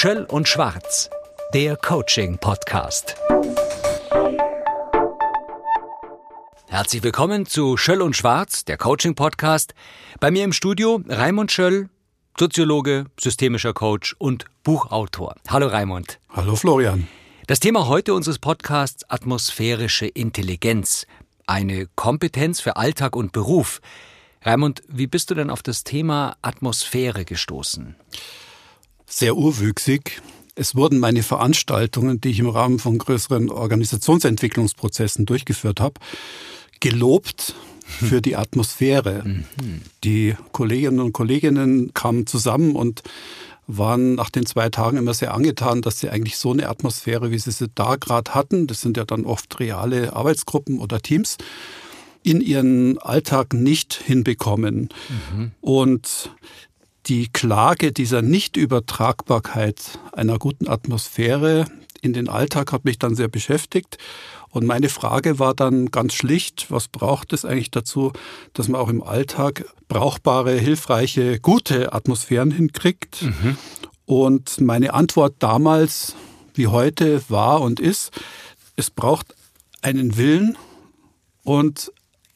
Schöll und Schwarz, der Coaching-Podcast. Herzlich willkommen zu Schöll und Schwarz, der Coaching-Podcast. Bei mir im Studio Raimund Schöll, Soziologe, systemischer Coach und Buchautor. Hallo Raimund. Hallo Florian. Das Thema heute unseres Podcasts atmosphärische Intelligenz. Eine Kompetenz für Alltag und Beruf. Raimund, wie bist du denn auf das Thema Atmosphäre gestoßen? Sehr urwüchsig. Es wurden meine Veranstaltungen, die ich im Rahmen von größeren Organisationsentwicklungsprozessen durchgeführt habe, gelobt für die Atmosphäre. Mhm. Die Kolleginnen und Kolleginnen kamen zusammen und waren nach den zwei Tagen immer sehr angetan, dass sie eigentlich so eine Atmosphäre, wie sie sie da gerade hatten, das sind ja dann oft reale Arbeitsgruppen oder Teams, in ihren Alltag nicht hinbekommen. Mhm. Und die Klage dieser Nichtübertragbarkeit einer guten Atmosphäre in den Alltag hat mich dann sehr beschäftigt. Und meine Frage war dann ganz schlicht, was braucht es eigentlich dazu, dass man auch im Alltag brauchbare, hilfreiche, gute Atmosphären hinkriegt? Mhm. Und meine Antwort damals wie heute war und ist, es braucht einen Willen und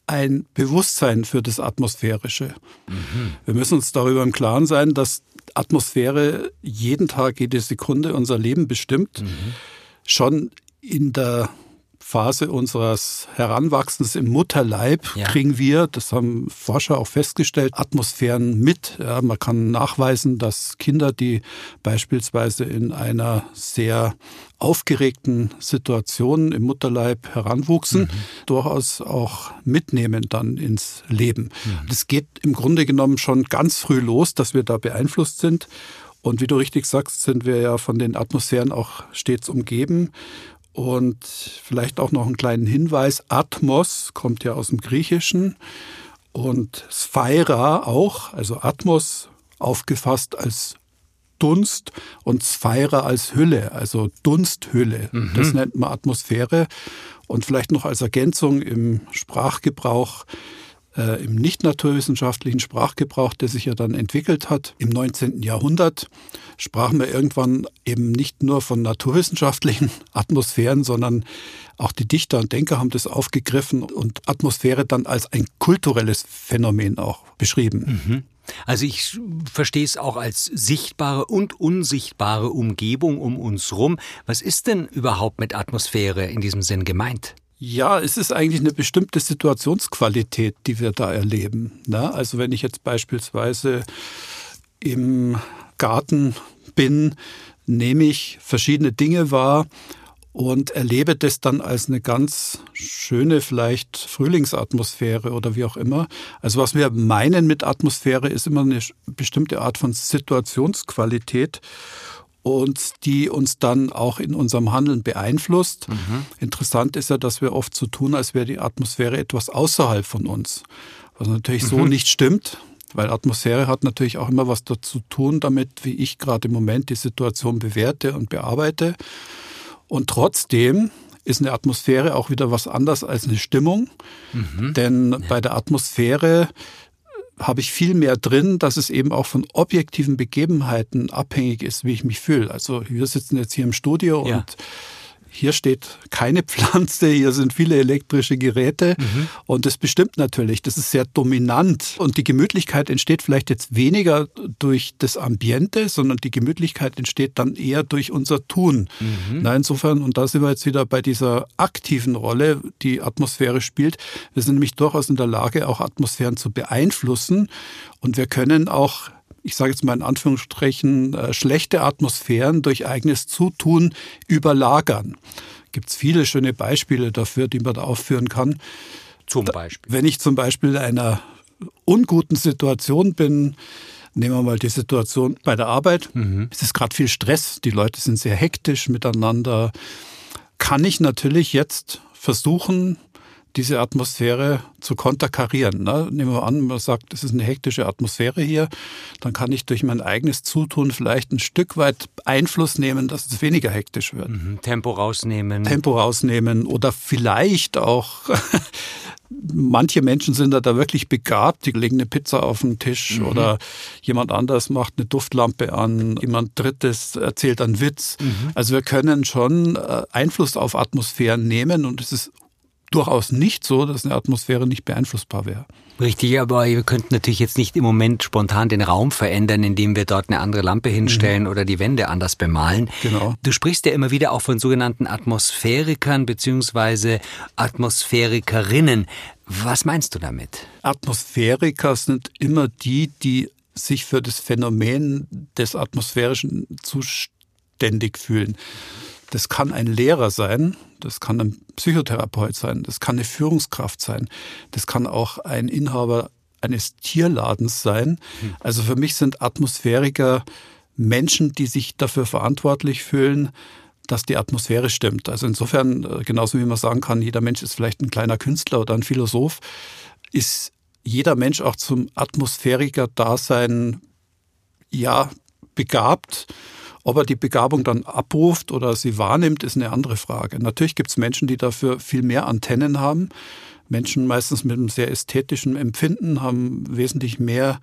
ein Bewusstsein für das Atmosphärische. Mhm. Wir müssen uns darüber im Klaren sein, dass Atmosphäre jeden Tag, jede Sekunde unser Leben bestimmt. Mhm. Schon in der Phase unseres Heranwachsens im Mutterleib ja. kriegen wir, das haben Forscher auch festgestellt, Atmosphären mit. Ja, man kann nachweisen, dass Kinder, die beispielsweise in einer sehr aufgeregten Situation im Mutterleib heranwuchsen, mhm. durchaus auch mitnehmen dann ins Leben. Mhm. Das geht im Grunde genommen schon ganz früh los, dass wir da beeinflusst sind. Und wie du richtig sagst, sind wir ja von den Atmosphären auch stets umgeben. Und vielleicht auch noch einen kleinen Hinweis. Atmos kommt ja aus dem Griechischen und Sphaira auch, also Atmos aufgefasst als Dunst und Sphaira als Hülle, also Dunsthülle. Mhm. Das nennt man Atmosphäre. Und vielleicht noch als Ergänzung im Sprachgebrauch äh, im nicht naturwissenschaftlichen Sprachgebrauch, der sich ja dann entwickelt hat im 19. Jahrhundert, sprachen wir irgendwann eben nicht nur von naturwissenschaftlichen Atmosphären, sondern auch die Dichter und Denker haben das aufgegriffen und Atmosphäre dann als ein kulturelles Phänomen auch beschrieben. Mhm. Also ich verstehe es auch als sichtbare und unsichtbare Umgebung um uns rum. Was ist denn überhaupt mit Atmosphäre in diesem Sinn gemeint? Ja, es ist eigentlich eine bestimmte Situationsqualität, die wir da erleben. Ne? Also wenn ich jetzt beispielsweise im Garten bin, nehme ich verschiedene Dinge wahr und erlebe das dann als eine ganz schöne, vielleicht Frühlingsatmosphäre oder wie auch immer. Also was wir meinen mit Atmosphäre ist immer eine bestimmte Art von Situationsqualität und die uns dann auch in unserem Handeln beeinflusst. Mhm. Interessant ist ja, dass wir oft so tun, als wäre die Atmosphäre etwas außerhalb von uns, was natürlich mhm. so nicht stimmt. Weil Atmosphäre hat natürlich auch immer was dazu tun, damit, wie ich gerade im Moment die Situation bewerte und bearbeite. Und trotzdem ist eine Atmosphäre auch wieder was anderes als eine Stimmung. Mhm. Denn ja. bei der Atmosphäre habe ich viel mehr drin, dass es eben auch von objektiven Begebenheiten abhängig ist, wie ich mich fühle. Also wir sitzen jetzt hier im Studio ja. und hier steht keine Pflanze, hier sind viele elektrische Geräte mhm. und das bestimmt natürlich, das ist sehr dominant und die Gemütlichkeit entsteht vielleicht jetzt weniger durch das Ambiente, sondern die Gemütlichkeit entsteht dann eher durch unser Tun. Mhm. Na, insofern, und da sind wir jetzt wieder bei dieser aktiven Rolle, die Atmosphäre spielt. Wir sind nämlich durchaus in der Lage, auch Atmosphären zu beeinflussen und wir können auch ich sage jetzt mal in Anführungsstrichen, äh, schlechte Atmosphären durch eigenes Zutun überlagern. Gibt es viele schöne Beispiele dafür, die man da aufführen kann. Zum Beispiel. Wenn ich zum Beispiel in einer unguten Situation bin, nehmen wir mal die Situation bei der Arbeit, mhm. es ist gerade viel Stress, die Leute sind sehr hektisch miteinander, kann ich natürlich jetzt versuchen, diese Atmosphäre zu konterkarieren. Ne? Nehmen wir an, man sagt, es ist eine hektische Atmosphäre hier, dann kann ich durch mein eigenes Zutun vielleicht ein Stück weit Einfluss nehmen, dass es weniger hektisch wird. Mhm. Tempo rausnehmen. Tempo rausnehmen oder vielleicht auch manche Menschen sind da, wirklich begabt, die legen eine Pizza auf den Tisch mhm. oder jemand anders macht eine Duftlampe an, jemand drittes erzählt einen Witz. Mhm. Also wir können schon äh, Einfluss auf Atmosphären nehmen und es ist durchaus nicht so, dass eine Atmosphäre nicht beeinflussbar wäre. Richtig, aber wir könnten natürlich jetzt nicht im Moment spontan den Raum verändern, indem wir dort eine andere Lampe hinstellen mhm. oder die Wände anders bemalen. Genau. Du sprichst ja immer wieder auch von sogenannten Atmosphärikern bzw. Atmosphärikerinnen. Was meinst du damit? Atmosphäriker sind immer die, die sich für das Phänomen des Atmosphärischen zuständig fühlen. Das kann ein Lehrer sein, das kann ein Psychotherapeut sein, das kann eine Führungskraft sein, das kann auch ein Inhaber eines Tierladens sein. Hm. Also für mich sind Atmosphäriker Menschen, die sich dafür verantwortlich fühlen, dass die Atmosphäre stimmt. Also insofern, äh, genauso wie man sagen kann, jeder Mensch ist vielleicht ein kleiner Künstler oder ein Philosoph, ist jeder Mensch auch zum Atmosphäriker-Dasein ja begabt ob er die Begabung dann abruft oder sie wahrnimmt, ist eine andere Frage. Natürlich gibt es Menschen, die dafür viel mehr Antennen haben. Menschen meistens mit einem sehr ästhetischen Empfinden haben wesentlich mehr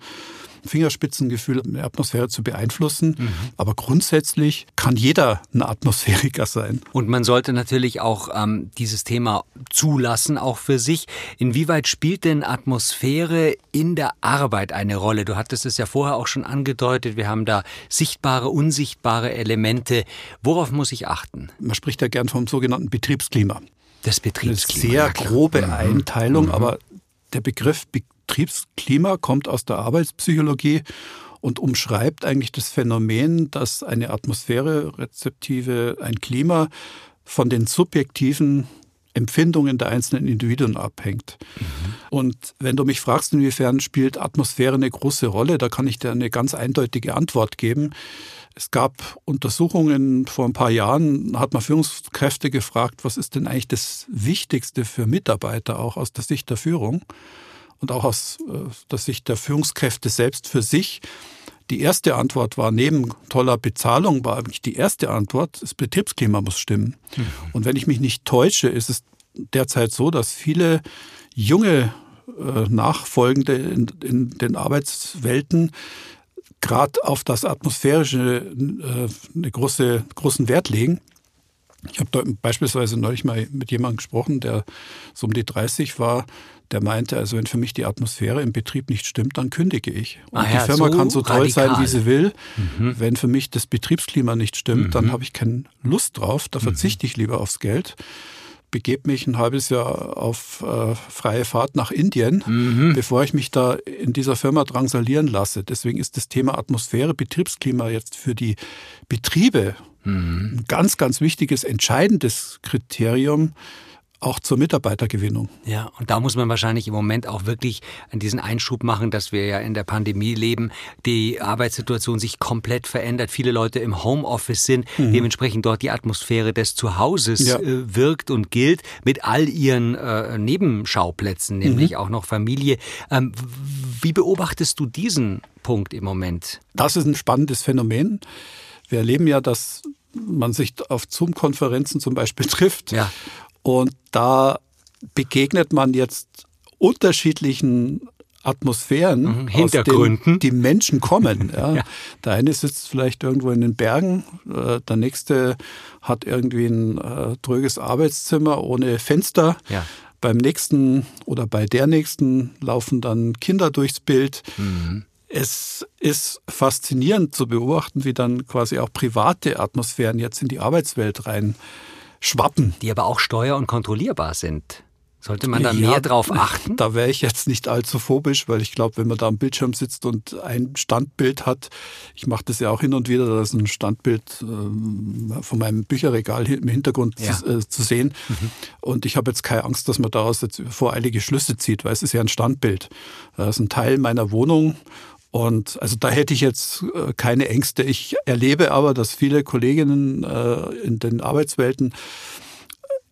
Fingerspitzengefühl, eine Atmosphäre zu beeinflussen. Mhm. Aber grundsätzlich kann jeder ein Atmosphäriker sein. Und man sollte natürlich auch ähm, dieses Thema zulassen, auch für sich. Inwieweit spielt denn Atmosphäre in der Arbeit eine Rolle? Du hattest es ja vorher auch schon angedeutet. Wir haben da sichtbare, unsichtbare Elemente. Worauf muss ich achten? Man spricht ja gern vom sogenannten Betriebsklima. Das Betriebsklima. Eine sehr grobe mhm. Einteilung, mhm. aber der Begriff Betriebsklima kommt aus der Arbeitspsychologie und umschreibt eigentlich das Phänomen, dass eine Atmosphäre rezeptive, ein Klima von den subjektiven Empfindungen der einzelnen Individuen abhängt. Mhm. Und wenn du mich fragst, inwiefern spielt Atmosphäre eine große Rolle, da kann ich dir eine ganz eindeutige Antwort geben. Es gab Untersuchungen vor ein paar Jahren, hat man Führungskräfte gefragt, was ist denn eigentlich das Wichtigste für Mitarbeiter auch aus der Sicht der Führung und auch aus äh, der Sicht der Führungskräfte selbst für sich. Die erste Antwort war, neben toller Bezahlung war eigentlich die erste Antwort, das Betriebsklima muss stimmen. Mhm. Und wenn ich mich nicht täusche, ist es derzeit so, dass viele junge äh, Nachfolgende in, in den Arbeitswelten gerade auf das Atmosphärische äh, eine große, großen Wert legen. Ich habe beispielsweise neulich mal mit jemandem gesprochen, der so um die 30 war, der meinte, also wenn für mich die Atmosphäre im Betrieb nicht stimmt, dann kündige ich. Und ah ja, die Firma so kann so toll radikal. sein, wie sie will. Mhm. Wenn für mich das Betriebsklima nicht stimmt, mhm. dann habe ich keine Lust drauf, da verzichte ich lieber aufs Geld begebe mich ein halbes Jahr auf äh, freie Fahrt nach Indien, mhm. bevor ich mich da in dieser Firma drangsalieren lasse. Deswegen ist das Thema Atmosphäre, Betriebsklima jetzt für die Betriebe mhm. ein ganz, ganz wichtiges, entscheidendes Kriterium, auch zur Mitarbeitergewinnung. Ja, und da muss man wahrscheinlich im Moment auch wirklich diesen Einschub machen, dass wir ja in der Pandemie leben, die Arbeitssituation sich komplett verändert, viele Leute im Homeoffice sind, mhm. dementsprechend dort die Atmosphäre des Zuhauses ja. äh, wirkt und gilt mit all ihren äh, Nebenschauplätzen, nämlich mhm. auch noch Familie. Ähm, wie beobachtest du diesen Punkt im Moment? Das ist ein spannendes Phänomen. Wir erleben ja, dass man sich auf Zoom-Konferenzen zum Beispiel trifft. Ja. Und da begegnet man jetzt unterschiedlichen Atmosphären, mhm, Hintergründen, die Menschen kommen. Ja. ja. Der eine sitzt vielleicht irgendwo in den Bergen, äh, der nächste hat irgendwie ein äh, tröges Arbeitszimmer ohne Fenster. Ja. Beim nächsten oder bei der nächsten laufen dann Kinder durchs Bild. Mhm. Es ist faszinierend zu beobachten, wie dann quasi auch private Atmosphären jetzt in die Arbeitswelt rein schwappen. Die aber auch steuer- und kontrollierbar sind. Sollte man da ja, mehr drauf achten? Da wäre ich jetzt nicht allzu phobisch, weil ich glaube, wenn man da am Bildschirm sitzt und ein Standbild hat, ich mache das ja auch hin und wieder, da ist ein Standbild äh, von meinem Bücherregal im Hintergrund ja. zu, äh, zu, sehen. Mhm. Und ich habe jetzt keine Angst, dass man daraus jetzt voreilige Schlüsse zieht, weil es ist ja ein Standbild. Das ist ein Teil meiner Wohnung und also da hätte ich jetzt äh, keine Ängste. Ich erlebe aber, dass viele Kolleginnen äh, in den Arbeitswelten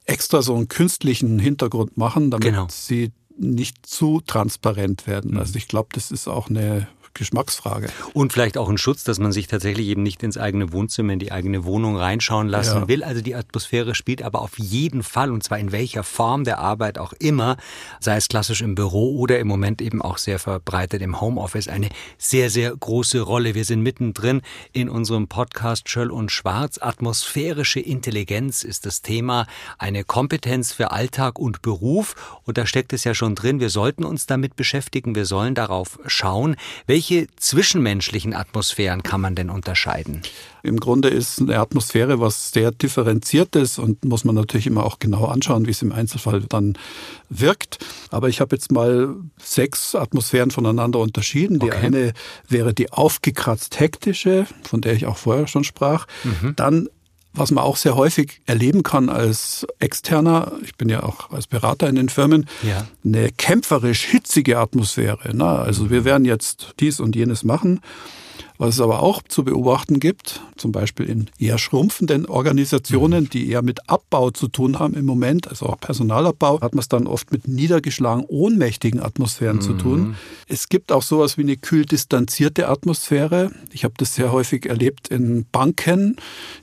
extra so einen künstlichen Hintergrund machen, damit Genau. sie nicht zu transparent werden. Mhm. Also ich glaube, das ist auch eine Geschmacksfrage. Und vielleicht auch ein Schutz, dass man sich tatsächlich eben nicht ins eigene Wohnzimmer, in die eigene Wohnung reinschauen lassen Ja. will. Also die Atmosphäre spielt aber auf jeden Fall, und zwar in welcher Form der Arbeit auch immer, sei es klassisch im Büro oder im Moment eben auch sehr verbreitet im Homeoffice, eine sehr, sehr große Rolle. Wir sind mittendrin in unserem Podcast Schöll und Schwarz. Atmosphärische Intelligenz ist das Thema, eine Kompetenz für Alltag und Beruf. Und da steckt es ja schon drin, wir sollten uns damit beschäftigen, wir sollen darauf schauen, welche zwischenmenschlichen Atmosphären kann man denn unterscheiden? Im Grunde ist eine Atmosphäre was sehr differenziertes und muss man natürlich immer auch genau anschauen, wie es im Einzelfall dann wirkt. Aber ich habe jetzt mal sechs Atmosphären voneinander unterschieden. Die Okay. eine wäre die aufgekratzt hektische, von der ich auch vorher schon sprach. Dann was man auch sehr häufig erleben kann als Externer, ich bin ja auch als Berater in den Firmen, Ja. eine kämpferisch hitzige Atmosphäre. Ne? Also wir werden jetzt dies und jenes machen. Was es aber auch zu beobachten gibt, zum Beispiel in eher schrumpfenden Organisationen, die eher mit Abbau zu tun haben im Moment, also auch Personalabbau, hat man es dann oft mit niedergeschlagen, ohnmächtigen Atmosphären zu tun. Es gibt auch sowas wie eine kühl distanzierte Atmosphäre. Ich habe das sehr häufig erlebt in Banken.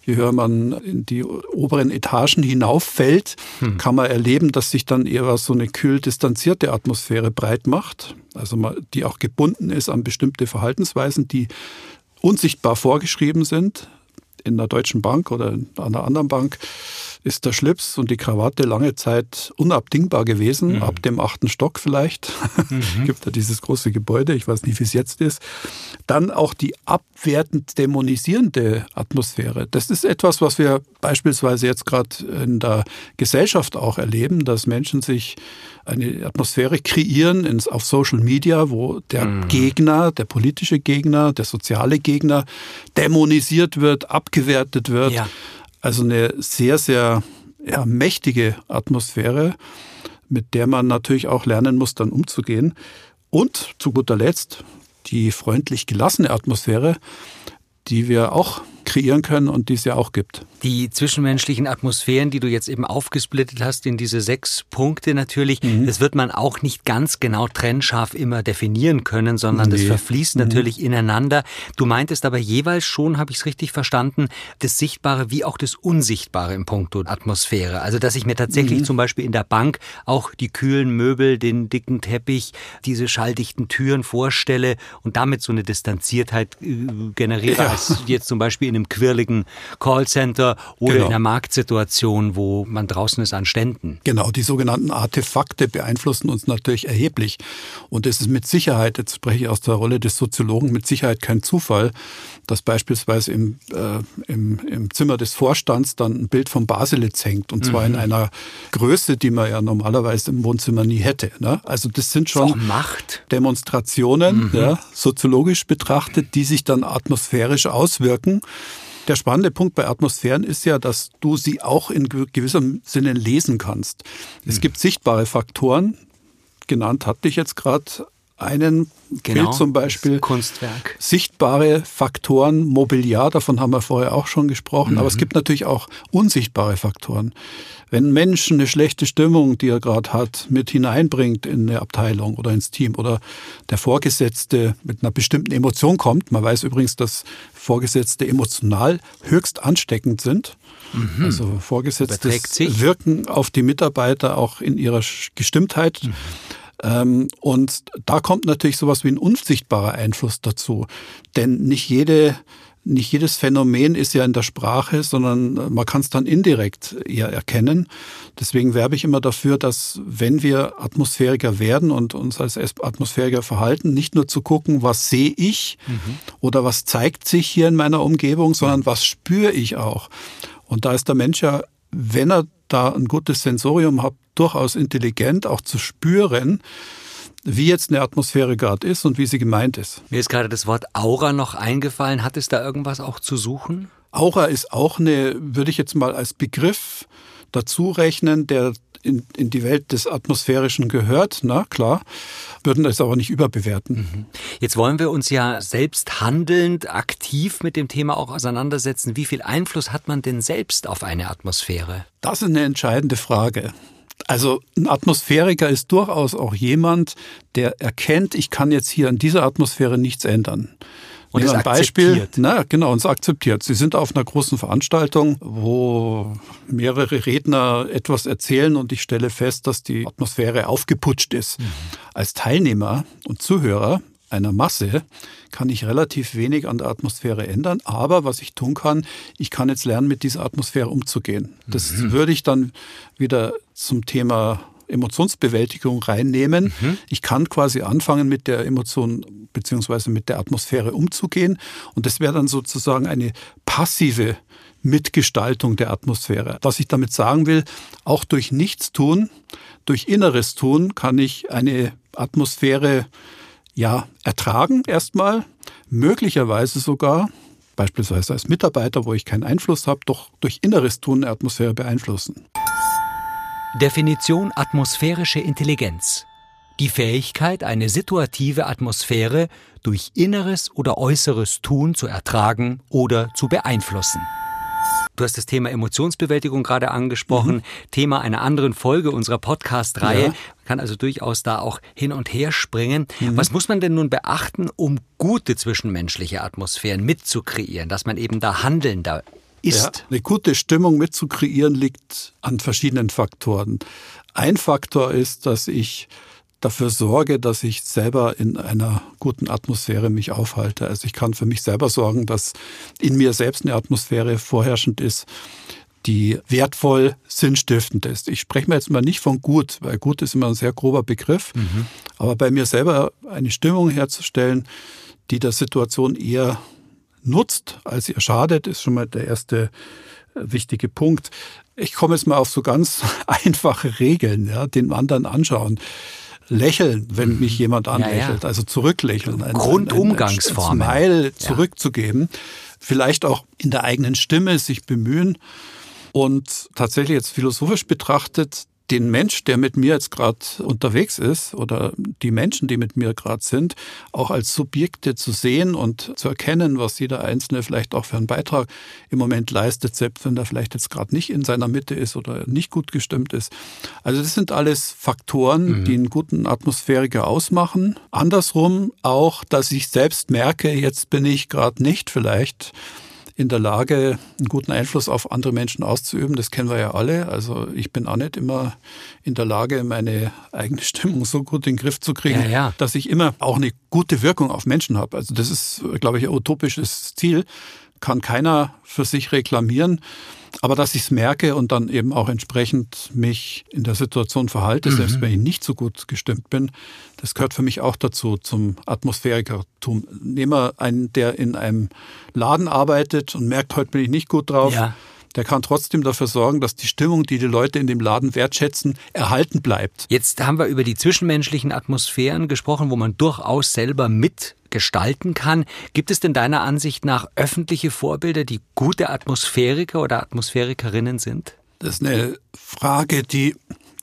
Je höher man in die oberen Etagen hinauffällt, kann man erleben, dass sich dann eher so eine kühl distanzierte Atmosphäre breit macht. Also die auch gebunden ist an bestimmte Verhaltensweisen, die unsichtbar vorgeschrieben sind. In der Deutschen Bank oder in einer anderen Bank ist der Schlips und die Krawatte lange Zeit unabdingbar gewesen, ab dem achten Stock vielleicht. Gibt ja dieses große Gebäude, ich weiß nicht, wie es jetzt ist. Dann auch die abwertend dämonisierende Atmosphäre. Das ist etwas, was wir beispielsweise jetzt gerade in der Gesellschaft auch erleben, dass Menschen sich eine Atmosphäre kreieren ins, auf Social Media, wo der Gegner, der politische Gegner, der soziale Gegner dämonisiert wird, abgewertet wird. Ja. Also eine sehr, sehr ja, mächtige Atmosphäre, mit der man natürlich auch lernen muss, dann umzugehen. Und zu guter Letzt die freundlich gelassene Atmosphäre, die wir auch kreieren können und die es ja auch gibt. Die zwischenmenschlichen Atmosphären, die du jetzt eben aufgesplittet hast in diese sechs Punkte natürlich, Mhm. das wird man auch nicht ganz genau trennscharf immer definieren können, sondern das Nee. Mhm. verfließt natürlich ineinander. Du meintest aber jeweils schon, habe ich es richtig verstanden, das Sichtbare wie auch das Unsichtbare im Punkto Atmosphäre. Also dass ich mir tatsächlich Mhm. zum Beispiel in der Bank auch die kühlen Möbel, den dicken Teppich, diese schalldichten Türen vorstelle und damit so eine Distanziertheit äh, generiere, Ja. als jetzt zum Beispiel in einem quirligen Callcenter oder Genau. in einer Marktsituation, wo man draußen ist an Ständen. Genau, die sogenannten Artefakte beeinflussen uns natürlich erheblich. Und es ist mit Sicherheit, jetzt spreche ich aus der Rolle des Soziologen, mit Sicherheit kein Zufall, dass beispielsweise im, äh, im, im Zimmer des Vorstands dann ein Bild von Baselitz hängt. Und zwar in einer Größe, die man ja normalerweise im Wohnzimmer nie hätte. Ne? Also das sind schon Auch Macht. Demonstrationen, ja, soziologisch betrachtet, die sich dann atmosphärisch auswirken. Der spannende Punkt bei Atmosphären ist ja, dass du sie auch in gew- gewissem Sinne lesen kannst. Es gibt sichtbare Faktoren, genannt hatte ich jetzt gerade einen Bild zum Beispiel. Genau, Kunstwerk. Sichtbare Faktoren, Mobiliar, davon haben wir vorher auch schon gesprochen, aber es gibt natürlich auch unsichtbare Faktoren. Wenn ein Mensch eine schlechte Stimmung, die er gerade hat, mit hineinbringt in eine Abteilung oder ins Team oder der Vorgesetzte mit einer bestimmten Emotion kommt, man weiß übrigens, dass Vorgesetzte emotional höchst ansteckend sind. Also Vorgesetzte wirken auf die Mitarbeiter auch in ihrer Gestimmtheit. Ähm, und da kommt natürlich sowas wie ein unsichtbarer Einfluss dazu. Denn nicht jede, nicht jedes Phänomen ist ja in der Sprache, sondern man kann es dann indirekt eher erkennen. Deswegen werbe ich immer dafür, dass wenn wir Atmosphäriker werden und uns als Atmosphäriker verhalten, nicht nur zu gucken, was sehe ich oder was zeigt sich hier in meiner Umgebung, sondern was spüre ich auch. Und da ist der Mensch ja, wenn er da ein gutes Sensorium hat, durchaus intelligent, auch zu spüren, wie jetzt eine Atmosphäre gerade ist und wie sie gemeint ist. Mir ist gerade das Wort Aura noch eingefallen. Hat es da irgendwas auch zu suchen? Aura ist auch eine, würde ich jetzt mal als Begriff dazu rechnen, der in, in die Welt des Atmosphärischen gehört, na klar, würden das aber nicht überbewerten. Mhm. Jetzt wollen wir uns ja selbst handelnd, aktiv mit dem Thema auch auseinandersetzen. Wie viel Einfluss hat man denn selbst auf eine Atmosphäre? Das ist eine entscheidende Frage. Also ein Atmosphäriker ist durchaus auch jemand, der erkennt, ich kann jetzt hier in dieser Atmosphäre nichts ändern. Und ja, ein Beispiel, na genau, und es akzeptiert. Sie sind auf einer großen Veranstaltung, wo mehrere Redner etwas erzählen und ich stelle fest, dass die Atmosphäre aufgeputscht ist. Mhm. Als Teilnehmer und Zuhörer einer Masse kann ich relativ wenig an der Atmosphäre ändern, aber was ich tun kann, ich kann jetzt lernen, mit dieser Atmosphäre umzugehen. Das mhm. würde ich dann wieder zum Thema Emotionsbewältigung reinnehmen. Mhm. Ich kann quasi anfangen, mit der Emotion beziehungsweise mit der Atmosphäre umzugehen. Und das wäre dann sozusagen eine passive Mitgestaltung der Atmosphäre. Was ich damit sagen will, auch durch Nichtstun, durch inneres Tun kann ich eine Atmosphäre ja ertragen erstmal, möglicherweise sogar beispielsweise als Mitarbeiter, wo ich keinen Einfluss habe, doch durch inneres Tun eine Atmosphäre beeinflussen. Definition atmosphärische Intelligenz. Die Fähigkeit, eine situative Atmosphäre durch inneres oder äußeres Tun zu ertragen oder zu beeinflussen. Du hast das Thema Emotionsbewältigung gerade angesprochen, mhm. Thema einer anderen Folge unserer Podcast-Reihe. Ja. Man kann also durchaus da auch hin und her springen. Mhm. Was muss man denn nun beachten, um gute zwischenmenschliche Atmosphären mitzukreieren, dass man eben da handelnder ist. Ja, eine gute Stimmung mitzukreieren liegt an verschiedenen Faktoren. Ein Faktor ist, dass ich dafür sorge, dass ich selber in einer guten Atmosphäre mich aufhalte. Also ich kann für mich selber sorgen, dass in mir selbst eine Atmosphäre vorherrschend ist, die wertvoll, sinnstiftend ist. Ich spreche mir jetzt mal nicht von gut, weil gut ist immer ein sehr grober Begriff, mhm. aber bei mir selber eine Stimmung herzustellen, die der Situation eher nutzt, als ihr schadet, ist schon mal der erste äh, wichtige Punkt. Ich komme jetzt mal auf so ganz einfache Regeln, ja, den anderen anschauen. Lächeln, wenn mhm. mich jemand anlächelt, ja, ja. also zurücklächeln. Ein, Grundumgangsform. Ein, ein, Smile zurückzugeben. Vielleicht auch in der eigenen Stimme sich bemühen. Und tatsächlich jetzt philosophisch betrachtet, den Mensch, der mit mir jetzt gerade unterwegs ist oder die Menschen, die mit mir gerade sind, auch als Subjekte zu sehen und zu erkennen, was jeder Einzelne vielleicht auch für einen Beitrag im Moment leistet, selbst wenn er vielleicht jetzt gerade nicht in seiner Mitte ist oder nicht gut gestimmt ist. Also das sind alles Faktoren, mhm. die einen guten Atmosphäriker ausmachen. Andersrum auch, dass ich selbst merke, jetzt bin ich gerade nicht vielleicht in der Lage, einen guten Einfluss auf andere Menschen auszuüben. Das kennen wir ja alle. Also ich bin auch nicht immer in der Lage, meine eigene Stimmung so gut in den Griff zu kriegen, ja, ja. dass ich immer auch eine gute Wirkung auf Menschen habe. Also das ist, glaube ich, ein utopisches Ziel. Kann keiner für sich reklamieren. Aber dass ich es merke und dann eben auch entsprechend mich in der Situation verhalte, mhm. selbst wenn ich nicht so gut gestimmt bin, das gehört für mich auch dazu, zum Atmosphärikertum. Nehmen wir einen, der in einem Laden arbeitet und merkt, heute bin ich nicht gut drauf. Ja der kann trotzdem dafür sorgen, dass die Stimmung, die die Leute in dem Laden wertschätzen, erhalten bleibt. Jetzt haben wir über die zwischenmenschlichen Atmosphären gesprochen, wo man durchaus selber mitgestalten kann. Gibt es denn deiner Ansicht nach öffentliche Vorbilder, die gute Atmosphäriker oder Atmosphärikerinnen sind? Das ist eine Frage, die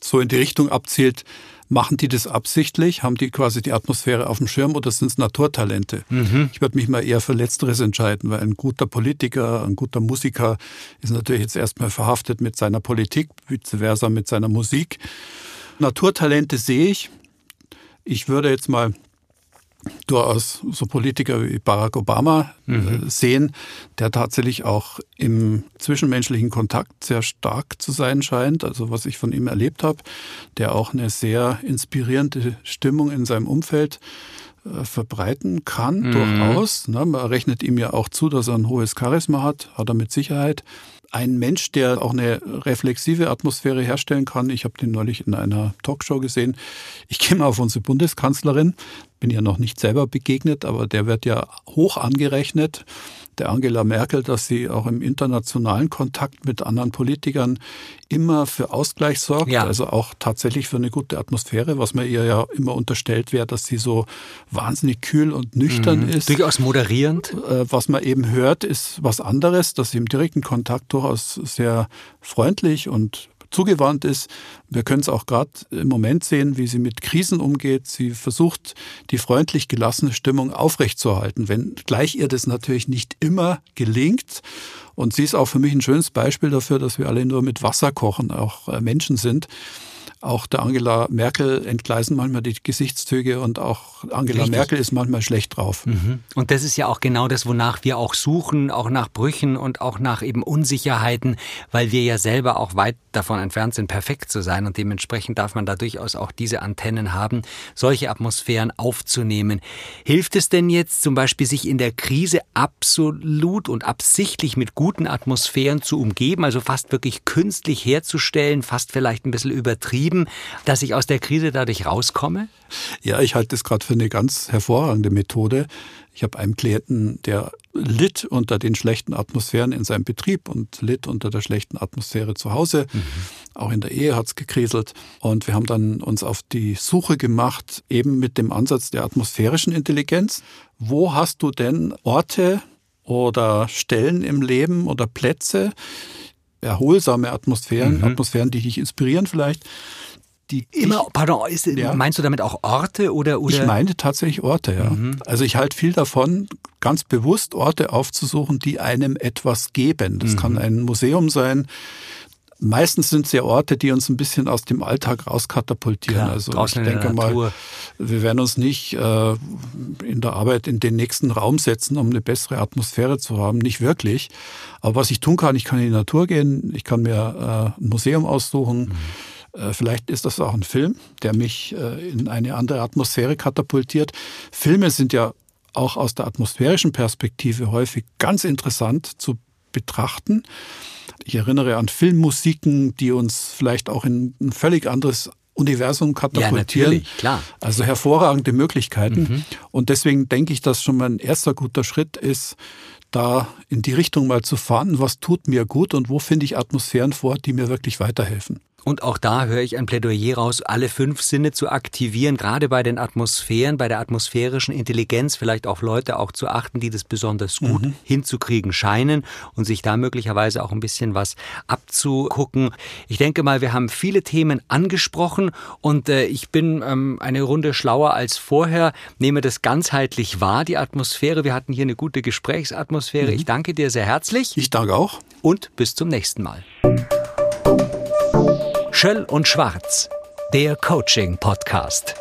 so in die Richtung abzielt, Machen die das absichtlich? Haben die quasi die Atmosphäre auf dem Schirm oder sind es Naturtalente? Mhm. Ich würde mich mal eher für Letzteres entscheiden, weil ein guter Politiker, ein guter Musiker ist natürlich jetzt erstmal verhaftet mit seiner Politik, vice versa mit seiner Musik. Naturtalente sehe ich. Ich würde jetzt mal durchaus so Politiker wie Barack Obama äh, mhm. sehen, der tatsächlich auch im zwischenmenschlichen Kontakt sehr stark zu sein scheint, also was ich von ihm erlebt habe, der auch eine sehr inspirierende Stimmung in seinem Umfeld äh, verbreiten kann, mhm. durchaus. Ne, man rechnet ihm ja auch zu, dass er ein hohes Charisma hat, hat er mit Sicherheit ein Mensch, der auch eine reflexive Atmosphäre herstellen kann. Ich habe den neulich in einer Talkshow gesehen. Ich gehe mal auf unsere Bundeskanzlerin, bin ja noch nicht selber begegnet, aber der wird ja hoch angerechnet der Angela Merkel, dass sie auch im internationalen Kontakt mit anderen Politikern immer für Ausgleich sorgt, ja. also auch tatsächlich für eine gute Atmosphäre, was man ihr ja immer unterstellt wäre, dass sie so wahnsinnig kühl und nüchtern mhm. ist. Durchaus moderierend. Äh, was man eben hört, ist was anderes, dass sie im direkten Kontakt durchaus sehr freundlich und zugewandt ist. Wir können es auch gerade im Moment sehen, wie sie mit Krisen umgeht. Sie versucht, die freundlich gelassene Stimmung aufrechtzuerhalten, wenn gleich ihr das natürlich nicht immer gelingt. Und sie ist auch für mich ein schönes Beispiel dafür, dass wir alle nur mit Wasser kochen, auch äh, Menschen sind. Auch der Angela Merkel entgleisen manchmal die Gesichtszüge und auch Angela Richtig. Merkel ist manchmal schlecht drauf. Mhm. Und das ist ja auch genau das, wonach wir auch suchen, auch nach Brüchen und auch nach eben Unsicherheiten, weil wir ja selber auch weit davon entfernt sind, perfekt zu sein und dementsprechend darf man da durchaus auch diese Antennen haben, solche Atmosphären aufzunehmen. Hilft es denn jetzt zum Beispiel, sich in der Krise absolut und absichtlich mit guten Atmosphären zu umgeben, also fast wirklich künstlich herzustellen, fast vielleicht ein bisschen übertrieben? Geblieben, dass ich aus der Krise dadurch rauskomme? Ja, ich halte das gerade für eine ganz hervorragende Methode. Ich habe einen Klienten, der litt unter den schlechten Atmosphären in seinem Betrieb und litt unter der schlechten Atmosphäre zu Hause. Mhm. Auch in der Ehe hat es gekriselt. Und wir haben dann uns auf die Suche gemacht, eben mit dem Ansatz der atmosphärischen Intelligenz. Wo hast du denn Orte oder Stellen im Leben oder Plätze, erholsame Atmosphären, mhm. Atmosphären, die dich inspirieren vielleicht. Die Immer, pardon, ist, ja. meinst du damit auch Orte oder, oder? Ich meine tatsächlich Orte, ja. Mhm. Also ich halte viel davon, ganz bewusst Orte aufzusuchen, die einem etwas geben. Das mhm. kann ein Museum sein, Meistens sind es ja Orte, die uns ein bisschen aus dem Alltag rauskatapultieren. Klar, also ich denke mal, wir werden uns nicht äh, in der Arbeit in den nächsten Raum setzen, um eine bessere Atmosphäre zu haben. Nicht wirklich. Aber was ich tun kann, ich kann in die Natur gehen, ich kann mir äh, ein Museum aussuchen. Mhm. Äh, vielleicht ist das auch ein Film, der mich äh, in eine andere Atmosphäre katapultiert. Filme sind ja auch aus der atmosphärischen Perspektive häufig ganz interessant zu betrachten. Ich erinnere an Filmmusiken, die uns vielleicht auch in ein völlig anderes Universum katapultieren. Ja, natürlich, klar. Also hervorragende Möglichkeiten. Mhm. Und deswegen denke ich, dass schon mal ein erster guter Schritt ist, da in die Richtung mal zu fahren, was tut mir gut und wo finde ich Atmosphären vor, die mir wirklich weiterhelfen. Und auch da höre ich ein Plädoyer raus, alle fünf Sinne zu aktivieren, gerade bei den Atmosphären, bei der atmosphärischen Intelligenz, vielleicht auch Leute auch zu achten, die das besonders gut mhm. hinzukriegen scheinen und sich da möglicherweise auch ein bisschen was abzugucken. Ich denke mal, wir haben viele Themen angesprochen und äh, ich bin ähm, eine Runde schlauer als vorher, nehme das ganzheitlich wahr, die Atmosphäre. Wir hatten hier eine gute Gesprächsatmosphäre. Mhm. Ich danke dir sehr herzlich. Ich danke auch. Und bis zum nächsten Mal. Schöll und Schwarz, der Coaching-Podcast.